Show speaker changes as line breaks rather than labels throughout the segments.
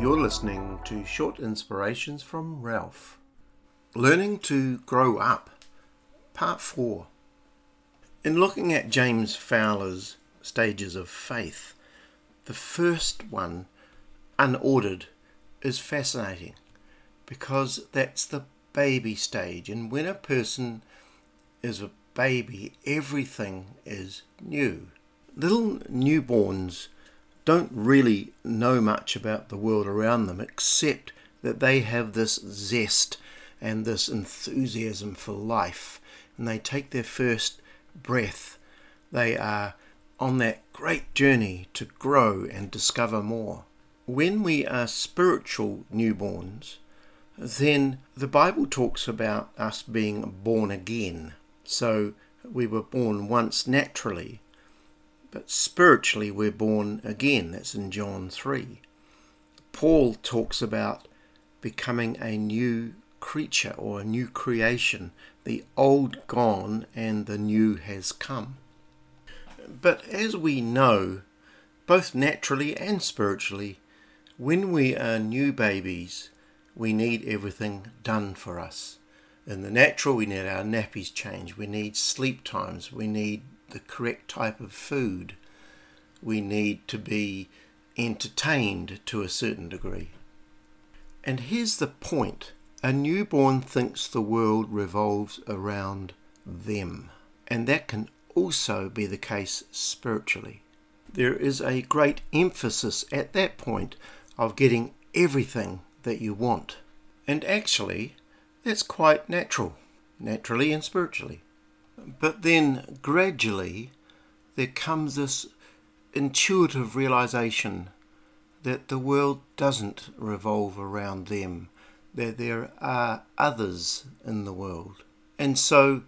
You're listening to short inspirations from Ralph. Learning to Grow Up, Part 4. In looking at James Fowler's stages of faith, the first one, unordered, is fascinating because that's the baby stage. And when a person is a baby, everything is new. Little newborns don't really know much about the world around them except that they have this zest and this enthusiasm for life. And they take their first breath. They are on that great journey to grow and discover more. When we are spiritual newborns, then the Bible talks about us being born again. So we were born once naturally, but spiritually we're born again. That's in John 3. Paul talks about becoming a new creature or a new creation. The old gone and the new has come. But as we know, both naturally and spiritually, when we are new babies, we need everything done for us. In the natural, we need our nappies changed, we need sleep times, we need the correct type of food. We need to be entertained to a certain degree. And here's the point a newborn thinks the world revolves around them, and that can also be the case spiritually. There is a great emphasis at that point of getting everything that you want. And actually, that's quite natural, naturally and spiritually. But then gradually there comes this intuitive realization that the world doesn't revolve around them, that there are others in the world. And so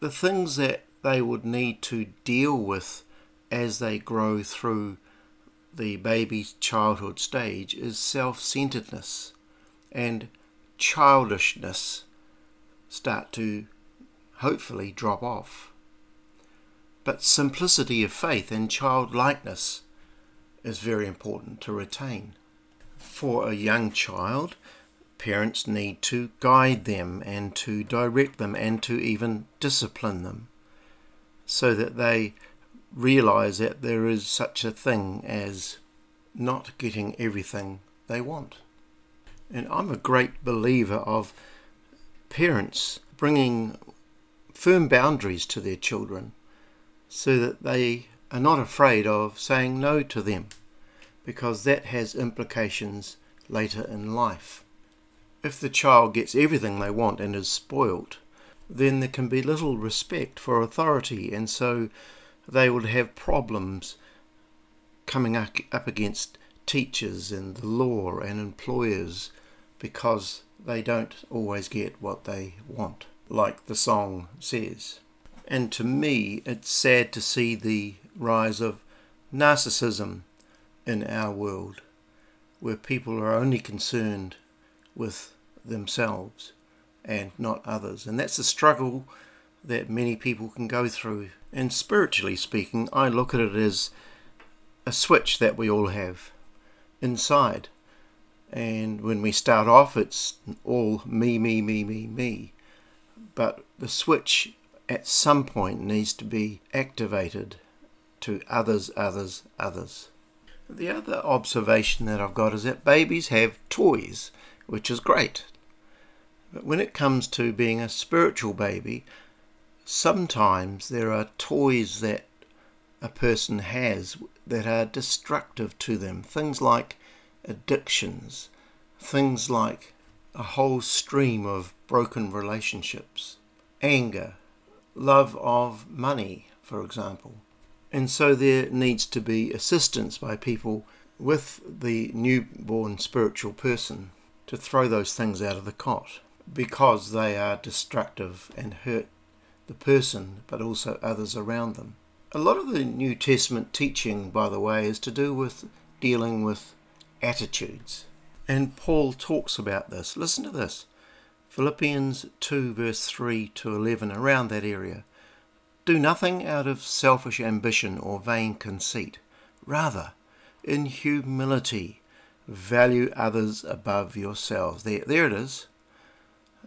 the things that they would need to deal with as they grow through the baby's childhood stage is self centeredness and childishness start to hopefully drop off. But simplicity of faith and childlikeness is very important to retain. For a young child, parents need to guide them and to direct them and to even discipline them so that they realize that there is such a thing as not getting everything they want. And I'm a great believer of parents bringing firm boundaries to their children so that they are not afraid of saying no to them because that has implications later in life. If the child gets everything they want and is spoilt, then there can be little respect for authority, and so they would have problems coming up against teachers and the law and employers because they don't always get what they want like the song says. And to me, it's sad to see the rise of narcissism in our world, where people are only concerned with themselves and not others. And that's a struggle that many people can go through. And spiritually speaking, I look at it as a switch that we all have inside. And when we start off, it's all me, me, me, me, me but the switch at some point needs to be activated to others, others, others. The other observation that I've got is that babies have toys, which is great. But when it comes to being a spiritual baby, sometimes there are toys that a person has that are destructive to them. Things like addictions, things like a whole stream of broken relationships, anger, love of money, for example. And so there needs to be assistance by people with the newborn spiritual person to throw those things out of the cot because they are destructive and hurt the person but also others around them. A lot of the New Testament teaching, by the way, is to do with dealing with attitudes. And Paul talks about this. Listen to this Philippians 2, verse 3 to 11, around that area. Do nothing out of selfish ambition or vain conceit. Rather, in humility, value others above yourselves. There, there it is.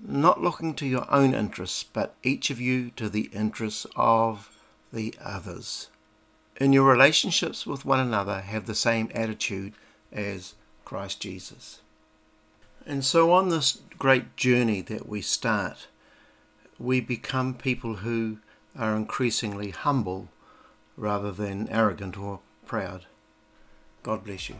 Not looking to your own interests, but each of you to the interests of the others. In your relationships with one another, have the same attitude as Christ Jesus. And so, on this great journey that we start, we become people who are increasingly humble rather than arrogant or proud. God bless you.